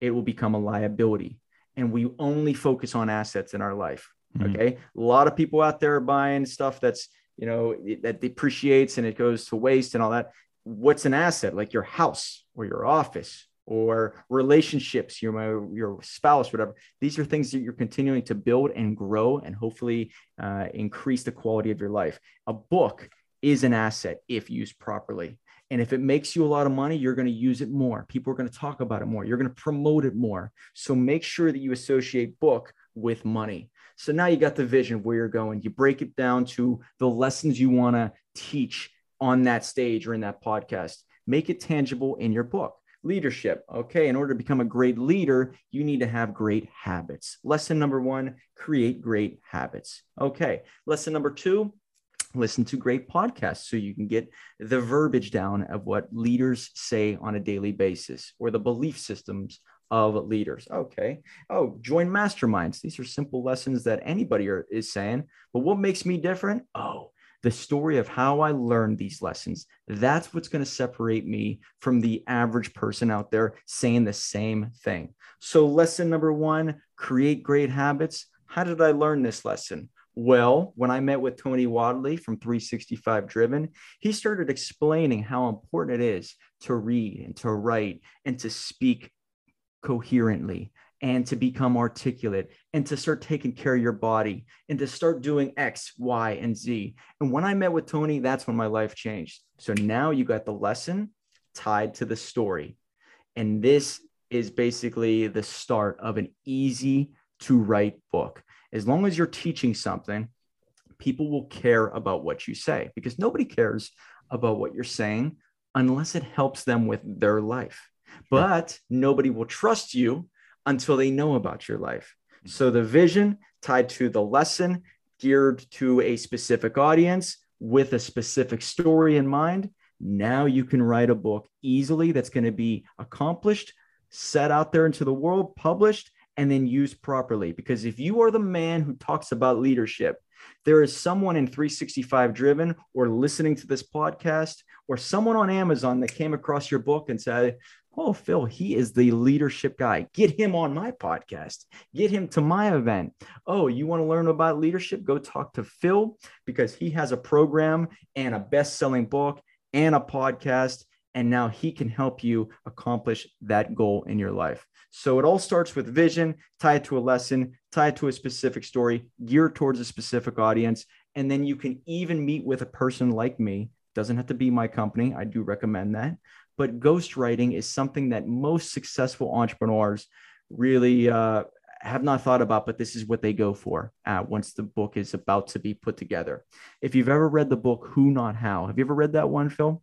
It will become a liability and we only focus on assets in our life. Mm-hmm. Okay. A lot of people out there are buying stuff that's, you know, that depreciates and it goes to waste and all that. What's an asset like your house or your office or relationships, your, your spouse, whatever. These are things that you're continuing to build and grow and hopefully uh, increase the quality of your life. A book is an asset if used properly. And if it makes you a lot of money, you're going to use it more. People are going to talk about it more. You're going to promote it more. So make sure that you associate book with money. So now you got the vision of where you're going. You break it down to the lessons you want to teach on that stage or in that podcast. Make it tangible in your book. Leadership. Okay. In order to become a great leader, you need to have great habits. Lesson number one create great habits. Okay. Lesson number two listen to great podcasts so you can get the verbiage down of what leaders say on a daily basis or the belief systems of leaders. Okay. Oh, join masterminds. These are simple lessons that anybody are, is saying. But what makes me different? Oh, the story of how I learned these lessons. That's what's going to separate me from the average person out there saying the same thing. So, lesson number one create great habits. How did I learn this lesson? Well, when I met with Tony Whatley from 365 Driven, he started explaining how important it is to read and to write and to speak coherently and to become articulate and to start taking care of your body and to start doing X, Y, and Z. And when I met with Tony, that's when my life changed. So now you got the lesson tied to the story. And this is basically the start of an easy to write book as long as you're teaching something, people will care about what you say because nobody cares about what you're saying unless it helps them with their life. But nobody will trust you until they know about your life. Hmm. So the vision tied to the lesson geared to a specific audience with a specific story in mind. Now you can write a book easily that's going to be accomplished, set out there into the world, published, and then used properly. Because if you are the man who talks about leadership, there is someone in 365 Driven or listening to this podcast or someone on Amazon that came across your book and said, Oh, Phil, he is the leadership guy. Get him on my podcast. Get him to my event. Oh, you want to learn about leadership? Go talk to Phil because he has a program and a best selling book and a podcast. And now he can help you accomplish that goal in your life. So it all starts with vision, tied to a lesson, tied to a specific story, geared towards a specific audience. And then you can even meet with a person like me. Doesn't have to be my company. I do recommend that. But ghostwriting is something that most successful entrepreneurs really uh, have not thought about, but this is what they go for uh, once the book is about to be put together. If you've ever read the book Who Not How, have you ever read that one, Phil?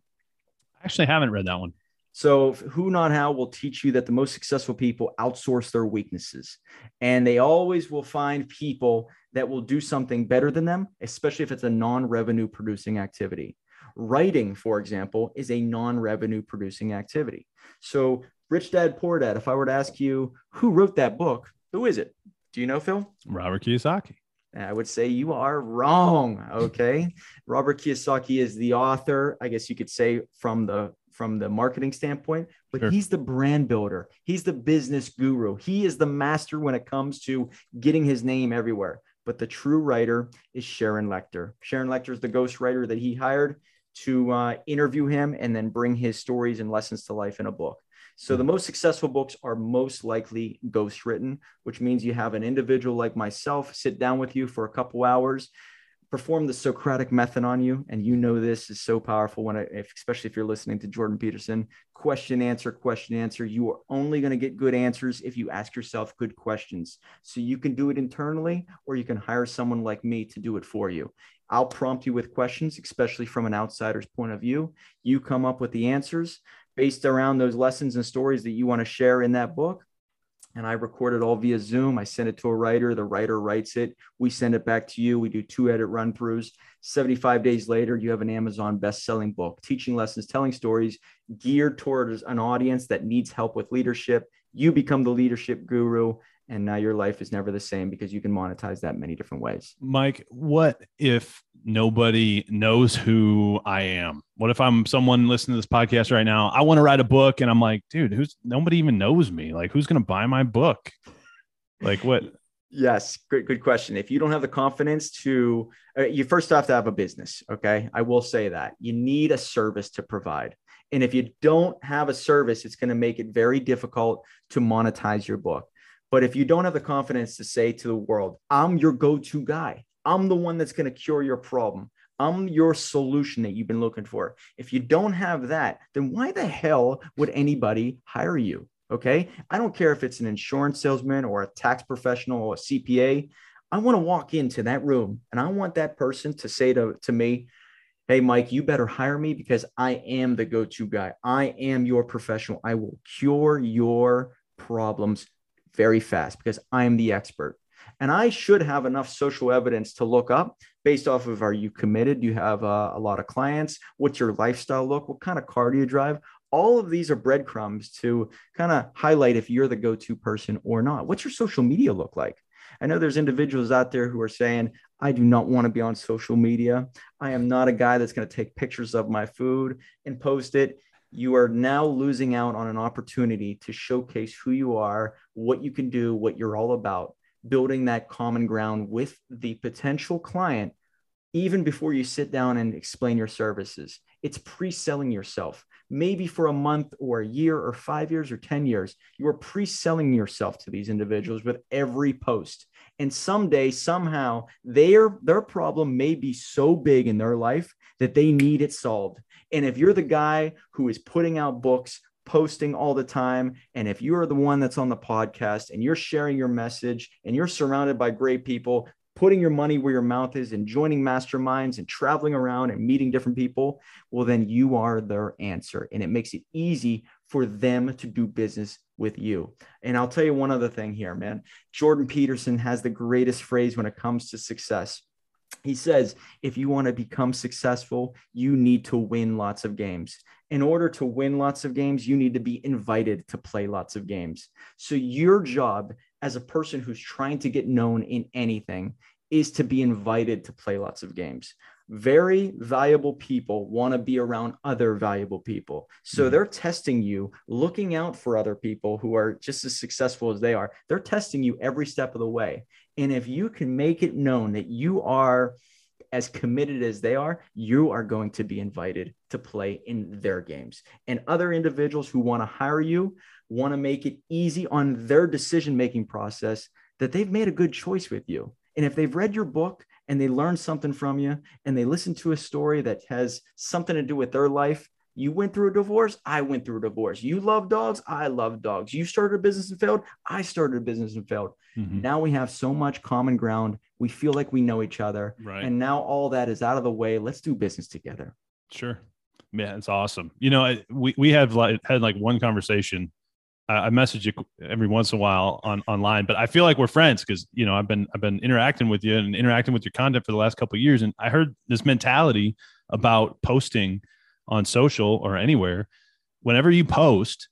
I actually haven't read that one. So, Who Not How will teach you that the most successful people outsource their weaknesses. And they always will find people that will do something better than them, especially if it's a non revenue producing activity. Writing, for example, is a non revenue producing activity. So, Rich Dad Poor Dad, if I were to ask you who wrote that book, who is it? Do you know, Phil? Robert Kiyosaki. I would say you are wrong. Okay. Robert Kiyosaki is the author, I guess you could say, from the from the marketing standpoint, but sure. he's the brand builder. He's the business guru. He is the master when it comes to getting his name everywhere. But the true writer is Sharon Lechter. Sharon Lechter is the ghost writer that he hired to uh, interview him and then bring his stories and lessons to life in a book. So the most successful books are most likely ghost written, which means you have an individual like myself sit down with you for a couple hours, perform the Socratic method on you. And you know this is so powerful when, I, if, especially if you're listening to Jordan Peterson, question, answer, question, answer. You are only going to get good answers if you ask yourself good questions. So you can do it internally, or you can hire someone like me to do it for you. I'll prompt you with questions, especially from an outsider's point of view. You come up with the answers based around those lessons and stories that you want to share in that book and I record it all via Zoom. I send it to a writer. The writer writes it. We send it back to you. We do two edit run throughs. 75 days later, you have an Amazon best selling book, teaching lessons, telling stories geared towards an audience that needs help with leadership. You become the leadership guru, and now your life is never the same because you can monetize that many different ways. Mike, what if nobody knows who I am? What if I'm someone listening to this podcast right now? I want to write a book and I'm like, dude, who's nobody even knows me? Like, who's going to buy my book? Like, what? Yes, great, good question. If you don't have the confidence to, uh, you first have to have a business. Okay. I will say that you need a service to provide. And if you don't have a service, it's going to make it very difficult to monetize your book. But if you don't have the confidence to say to the world, I'm your go to guy, I'm the one that's going to cure your problem. I'm your solution that you've been looking for. If you don't have that, then why the hell would anybody hire you? Okay. I don't care if it's an insurance salesman or a tax professional or a CPA. I want to walk into that room and I want that person to say to, to me, Hey, Mike, you better hire me because I am the go to guy. I am your professional. I will cure your problems very fast because I'm the expert. And I should have enough social evidence to look up based off of are you committed? Do you have uh, a lot of clients? What's your lifestyle look? What kind of car do you drive? All of these are breadcrumbs to kind of highlight if you're the go to person or not. What's your social media look like? I know there's individuals out there who are saying, I do not want to be on social media. I am not a guy that's going to take pictures of my food and post it you are now losing out on an opportunity to showcase who you are, what you can do, what you're all about, building that common ground with the potential client even before you sit down and explain your services. It's pre selling yourself. Maybe for a month or a year or five years or 10 years, you are pre selling yourself to these individuals with every post. And someday, somehow, their, their problem may be so big in their life that they need it solved. And if you're the guy who is putting out books, posting all the time, and if you are the one that's on the podcast and you're sharing your message and you're surrounded by great people, putting your money where your mouth is and joining masterminds and traveling around and meeting different people, well, then you are their answer. And it makes it easy for them to do business with you. And I'll tell you one other thing here, man. Jordan Peterson has the greatest phrase when it comes to success he says if you want to become successful you need to win lots of games in order to win lots of games you need to be invited to play lots of games so your job as a person who's trying to get known in anything is to be invited to play lots of games very valuable people want to be around other valuable people. So mm-hmm. they're testing you, looking out for other people who are just as successful as they are. They're testing you every step of the way. And if you can make it known that you are as committed as they are, you are going to be invited to play in their games. And other individuals who want to hire you want to make it easy on their decision making process that they've made a good choice with you. And if they've read your book and they learned something from you and they listen to a story that has something to do with their life, you went through a divorce. I went through a divorce. You love dogs. I love dogs. You started a business and failed. I started a business and failed. Mm-hmm. Now we have so much common ground. We feel like we know each other. Right. And now all that is out of the way. Let's do business together. Sure. Man, it's awesome. You know, we, we have like had like one conversation. I message you every once in a while on online, but I feel like we're friends because you know I've been I've been interacting with you and interacting with your content for the last couple years, and I heard this mentality about posting on social or anywhere, whenever you post,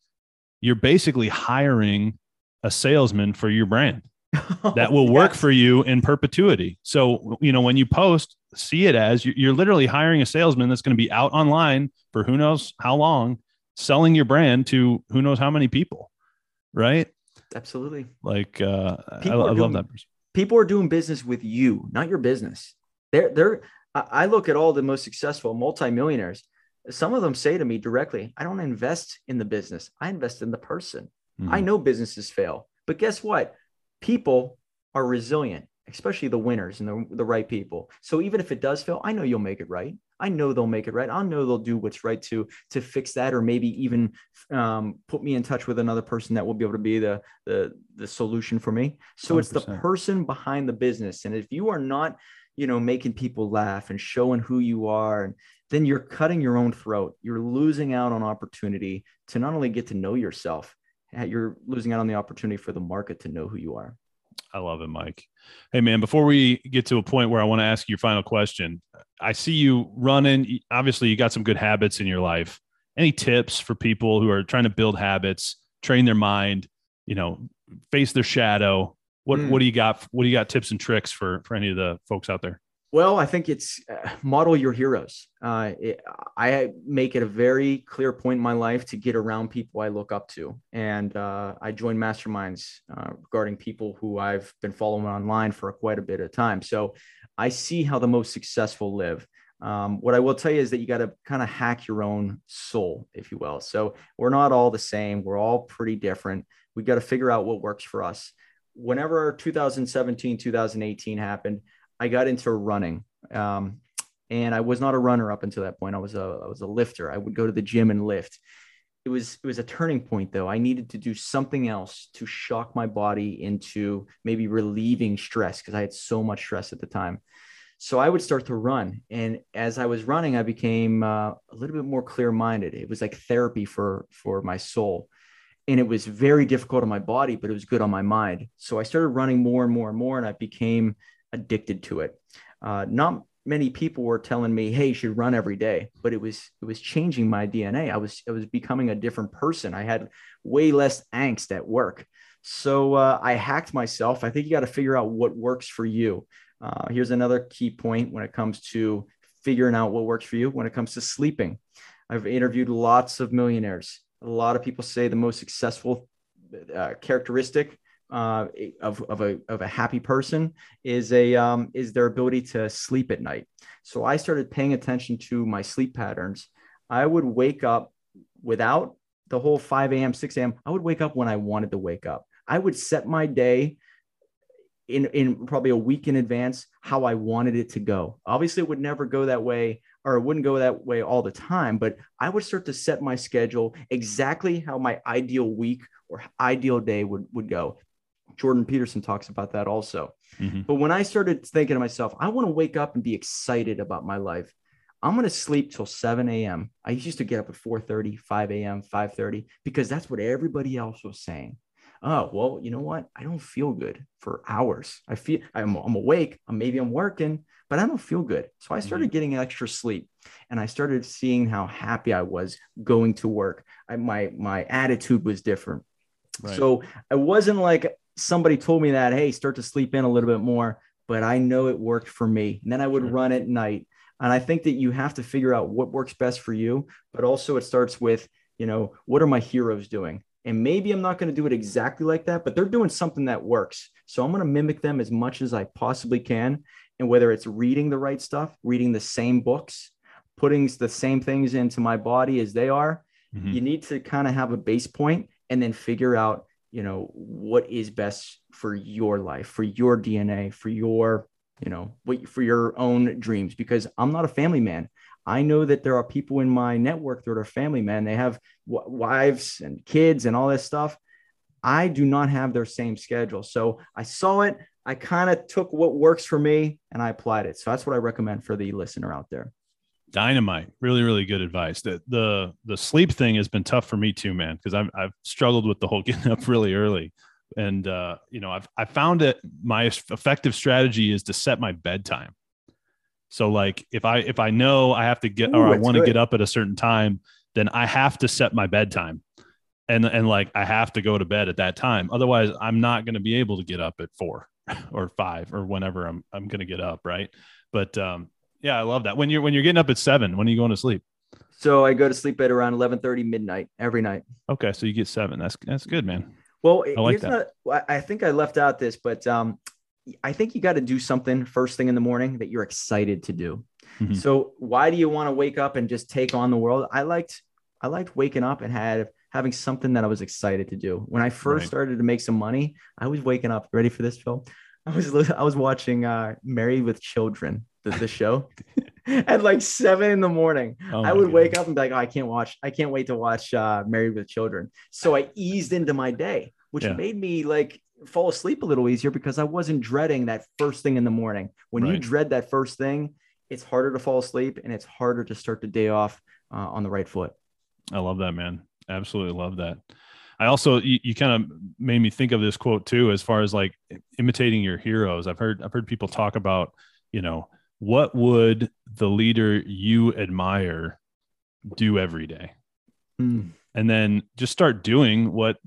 you're basically hiring a salesman for your brand that will work for you in perpetuity. So, you know, when you post, see it as you're literally hiring a salesman that's going to be out online for who knows how long, selling your brand to who knows how many people. Right. Absolutely. Like, uh, I, I love doing, that. People are doing business with you, not your business. They're, they're, I look at all the most successful multimillionaires some of them say to me directly, I don't invest in the business, I invest in the person. Mm-hmm. I know businesses fail, but guess what? People are resilient, especially the winners and the, the right people. So even if it does fail, I know you'll make it right. I know they'll make it right. I know they'll do what's right to to fix that, or maybe even um, put me in touch with another person that will be able to be the the the solution for me. So 100%. it's the person behind the business, and if you are not, you know, making people laugh and showing who you are, and then you're cutting your own throat. You're losing out on opportunity to not only get to know yourself, you're losing out on the opportunity for the market to know who you are. I love it, Mike. Hey, man, before we get to a point where I want to ask you your final question, I see you running. Obviously, you got some good habits in your life. Any tips for people who are trying to build habits, train their mind, you know, face their shadow? What, mm. what do you got? What do you got tips and tricks for, for any of the folks out there? Well, I think it's uh, model your heroes. Uh, it, I make it a very clear point in my life to get around people I look up to. And uh, I join masterminds uh, regarding people who I've been following online for quite a bit of time. So I see how the most successful live. Um, what I will tell you is that you got to kind of hack your own soul, if you will. So we're not all the same, we're all pretty different. We got to figure out what works for us. Whenever 2017, 2018 happened, I got into running. Um, and I was not a runner up until that point. I was a I was a lifter. I would go to the gym and lift. It was it was a turning point though. I needed to do something else to shock my body into maybe relieving stress because I had so much stress at the time. So I would start to run, and as I was running, I became uh, a little bit more clear minded. It was like therapy for for my soul, and it was very difficult on my body, but it was good on my mind. So I started running more and more and more, and I became addicted to it. Uh, not many people were telling me, "Hey, you should run every day," but it was it was changing my DNA. I was I was becoming a different person. I had way less angst at work. So uh, I hacked myself. I think you got to figure out what works for you. Uh, here's another key point when it comes to figuring out what works for you. When it comes to sleeping, I've interviewed lots of millionaires. A lot of people say the most successful uh, characteristic uh, of, of, a, of a happy person is a um, is their ability to sleep at night. So I started paying attention to my sleep patterns. I would wake up without the whole 5 a.m., 6 a.m. I would wake up when I wanted to wake up. I would set my day in, in probably a week in advance how I wanted it to go. Obviously, it would never go that way or it wouldn't go that way all the time, but I would start to set my schedule exactly how my ideal week or ideal day would, would go. Jordan Peterson talks about that also. Mm-hmm. But when I started thinking to myself, I want to wake up and be excited about my life. I'm going to sleep till 7 a.m. I used to get up at 4:30, 5 a.m., 5:30 because that's what everybody else was saying. Oh, well, you know what? I don't feel good for hours. I feel I'm, I'm awake. maybe I'm working, but I don't feel good. So I started mm-hmm. getting extra sleep and I started seeing how happy I was going to work. I, my, my attitude was different. Right. So I wasn't like somebody told me that, hey, start to sleep in a little bit more, but I know it worked for me. And then I would sure. run at night. And I think that you have to figure out what works best for you, but also it starts with, you know, what are my heroes doing? And maybe I'm not going to do it exactly like that, but they're doing something that works. So I'm going to mimic them as much as I possibly can. And whether it's reading the right stuff, reading the same books, putting the same things into my body as they are, mm-hmm. you need to kind of have a base point and then figure out you know what is best for your life for your dna for your you know what for your own dreams? Because i'm not a family man. I know that there are people in my network that are family men. They have w- wives and kids and all this stuff. I do not have their same schedule. So i saw it i kind of took what works for me and i applied it. So that's what i recommend for the listener out there dynamite really really good advice. The the the sleep thing has been tough for me too man because I've, I've struggled with the whole getting up really early. And uh you know i've i found that my effective strategy is to set my bedtime. So like if i if i know i have to get Ooh, or i want to get up at a certain time then i have to set my bedtime. And and like i have to go to bed at that time. Otherwise i'm not going to be able to get up at four or five or whenever i'm i'm going to get up right? But um yeah, I love that. When you're when you're getting up at seven, when are you going to sleep? So I go to sleep at around eleven thirty midnight every night. Okay, so you get seven. That's that's good, man. Well, I like that. Not, I think I left out this, but um, I think you got to do something first thing in the morning that you're excited to do. Mm-hmm. So why do you want to wake up and just take on the world? I liked I liked waking up and had having something that I was excited to do. When I first right. started to make some money, I was waking up. Ready for this, Phil? I was I was watching uh, Married with Children, the, show, at like seven in the morning. Oh I would God. wake up and be like, oh, I can't watch. I can't wait to watch uh, Married with Children. So I eased into my day, which yeah. made me like fall asleep a little easier because I wasn't dreading that first thing in the morning. When right. you dread that first thing, it's harder to fall asleep and it's harder to start the day off uh, on the right foot. I love that, man. Absolutely love that. I also you, you kind of made me think of this quote too, as far as like imitating your heroes. I've heard I've heard people talk about, you know, what would the leader you admire do every day? Mm. And then just start doing what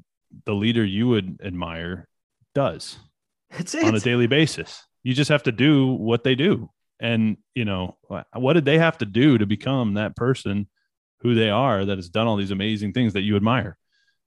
the leader you would admire does That's it. on a daily basis. You just have to do what they do. And, you know, what did they have to do to become that person who they are that has done all these amazing things that you admire?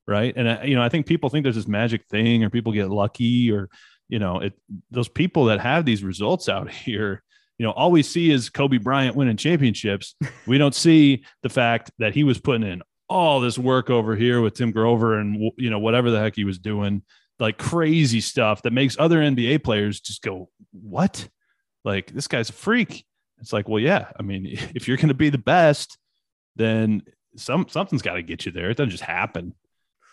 Right. And, uh, you know, I think people think there's this magic thing or people get lucky or, you know, it, those people that have these results out here, you know, all we see is Kobe Bryant winning championships. we don't see the fact that he was putting in all this work over here with Tim Grover and, you know, whatever the heck he was doing like crazy stuff that makes other NBA players just go, "What? Like this guy's a freak." It's like, well, yeah. I mean, if you're going to be the best, then some something's got to get you there. It doesn't just happen,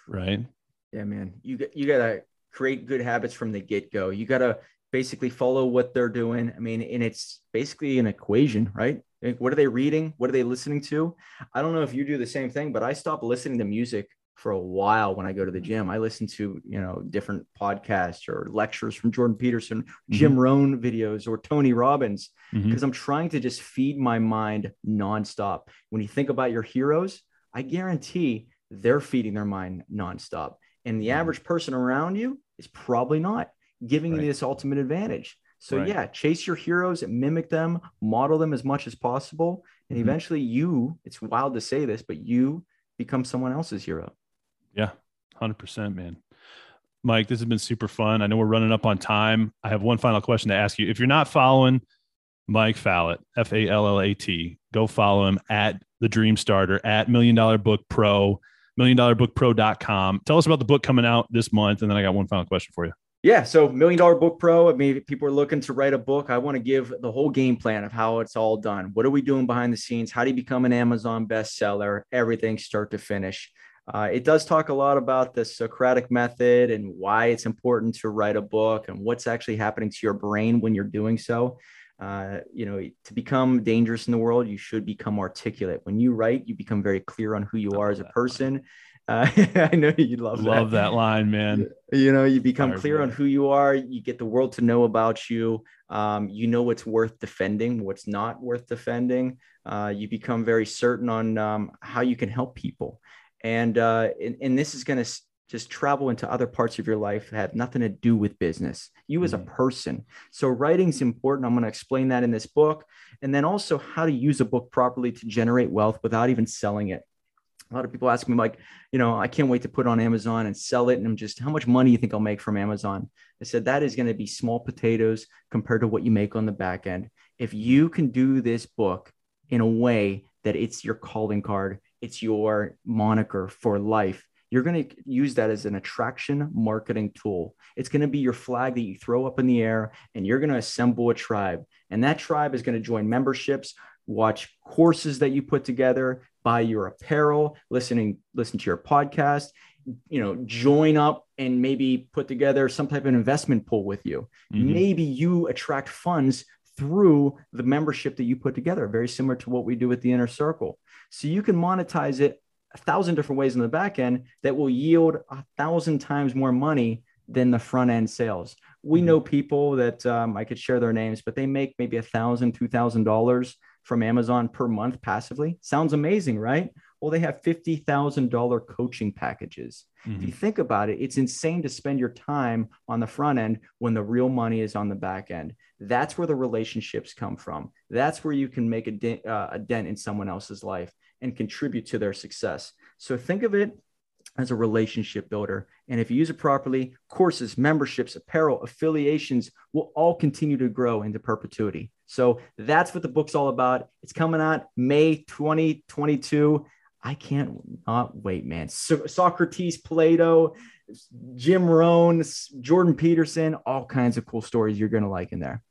right? Yeah, man. You you got to create good habits from the get go. You got to basically follow what they're doing. I mean, and it's basically an equation, right? What are they reading? What are they listening to? I don't know if you do the same thing, but I stop listening to music for a while when I go to the gym. I listen to, you know, different podcasts or lectures from Jordan Peterson, mm-hmm. Jim Rohn videos, or Tony Robbins, because mm-hmm. I'm trying to just feed my mind nonstop. When you think about your heroes, I guarantee they're feeding their mind nonstop. And the mm-hmm. average person around you is probably not giving right. you this ultimate advantage. So right. yeah, chase your heroes mimic them, model them as much as possible. And mm-hmm. eventually you, it's wild to say this, but you become someone else's hero. Yeah, 100%, man. Mike, this has been super fun. I know we're running up on time. I have one final question to ask you. If you're not following Mike Fallat, F A L L A T, go follow him at the Dream Starter, at Million Dollar Book Pro, milliondollarbookpro.com. Tell us about the book coming out this month. And then I got one final question for you. Yeah, so Million Dollar Book Pro. I mean, people are looking to write a book. I want to give the whole game plan of how it's all done. What are we doing behind the scenes? How do you become an Amazon bestseller? Everything start to finish. Uh, it does talk a lot about the Socratic method and why it's important to write a book and what's actually happening to your brain when you're doing so. Uh, you know, to become dangerous in the world, you should become articulate. When you write, you become very clear on who you are as a person. Uh, I know you love love that. that line, man. You know, you become clear on who you are. You get the world to know about you. Um, you know what's worth defending, what's not worth defending. Uh, you become very certain on um, how you can help people and uh, and, and this is going to just travel into other parts of your life that have nothing to do with business you as a mm. person so writing's important i'm going to explain that in this book and then also how to use a book properly to generate wealth without even selling it a lot of people ask me like you know i can't wait to put on amazon and sell it and i'm just how much money you think i'll make from amazon i said that is going to be small potatoes compared to what you make on the back end if you can do this book in a way that it's your calling card it's your moniker for life you're going to use that as an attraction marketing tool. It's going to be your flag that you throw up in the air and you're going to assemble a tribe. And that tribe is going to join memberships, watch courses that you put together, buy your apparel, listening listen to your podcast, you know, join up and maybe put together some type of investment pool with you. Mm-hmm. Maybe you attract funds through the membership that you put together, very similar to what we do with the inner circle. So you can monetize it a thousand different ways in the back end that will yield a thousand times more money than the front end sales. We mm-hmm. know people that um, I could share their names, but they make maybe a thousand, two thousand dollars from Amazon per month passively. Sounds amazing, right? Well, they have $50,000 coaching packages. Mm-hmm. If you mm-hmm. think about it, it's insane to spend your time on the front end when the real money is on the back end. That's where the relationships come from. That's where you can make a, dent, uh, a dent in someone else's life and contribute to their success. So think of it as a relationship builder. And if you use it properly, courses, memberships, apparel, affiliations will all continue to grow into perpetuity. So that's what the book's all about. It's coming out May 2022. I can't not wait, man. So- Socrates, Plato, Jim Rohn, Jordan Peterson, all kinds of cool stories you're going to like in there.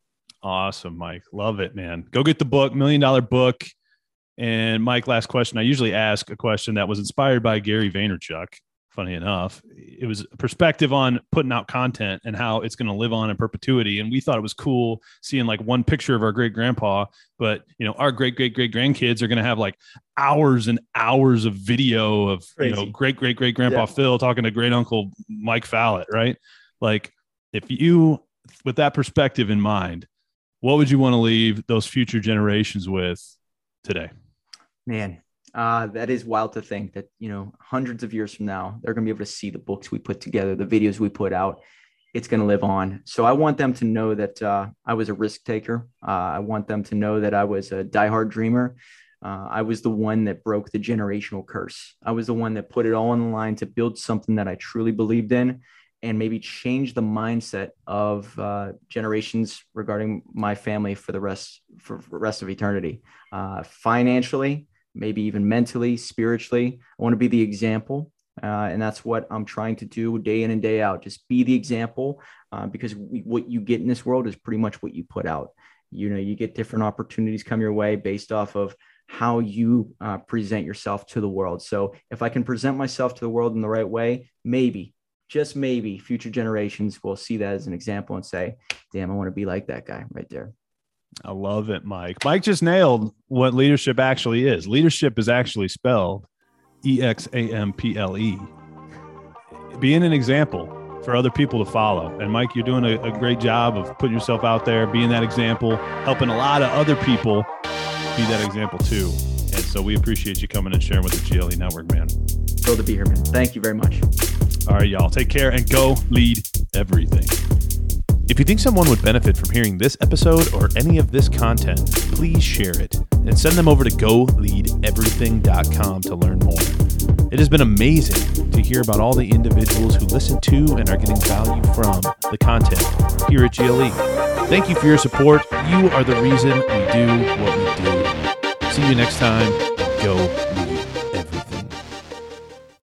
Awesome, Mike. Love it, man. Go get the book, Million Dollar Book. And Mike, last question. I usually ask a question that was inspired by Gary Vaynerchuk. Funny enough, it was a perspective on putting out content and how it's going to live on in perpetuity. And we thought it was cool seeing like one picture of our great grandpa, but you know, our great great great grandkids are going to have like hours and hours of video of Crazy. you know great great great grandpa yeah. Phil talking to great uncle Mike Fallat, right? Like, if you with that perspective in mind, what would you want to leave those future generations with today? Man, uh, that is wild to think that you know hundreds of years from now they're going to be able to see the books we put together, the videos we put out. It's going to live on. So I want them to know that uh, I was a risk taker. Uh, I want them to know that I was a diehard dreamer. Uh, I was the one that broke the generational curse. I was the one that put it all on the line to build something that I truly believed in and maybe change the mindset of uh, generations regarding my family for the rest for, the rest of eternity. Uh, financially, maybe even mentally, spiritually. I want to be the example. Uh, and that's what I'm trying to do day in and day out. Just be the example uh, because we, what you get in this world is pretty much what you put out. You know, you get different opportunities come your way based off of how you uh, present yourself to the world. So if I can present myself to the world in the right way, maybe, just maybe, future generations will see that as an example and say, damn, I want to be like that guy right there. I love it, Mike. Mike just nailed what leadership actually is. Leadership is actually spelled E X A M P L E. Being an example for other people to follow. And Mike, you're doing a, a, great job of putting yourself out there, being that example, helping a lot of other people be that example too. And so we appreciate you coming and sharing with the GLE Network, man. Thrilled to be here, man. Thank you very much. All right, y'all. Take care and go lead everything. If you think someone would benefit from hearing this episode or any of this content, please share it and send them over to goleadeverything.com to learn more. It has been amazing to hear about all the individuals who listen to and are getting value from the content here at GLE. Thank you for your support. You are the reason we do what we do. See you next time. Go.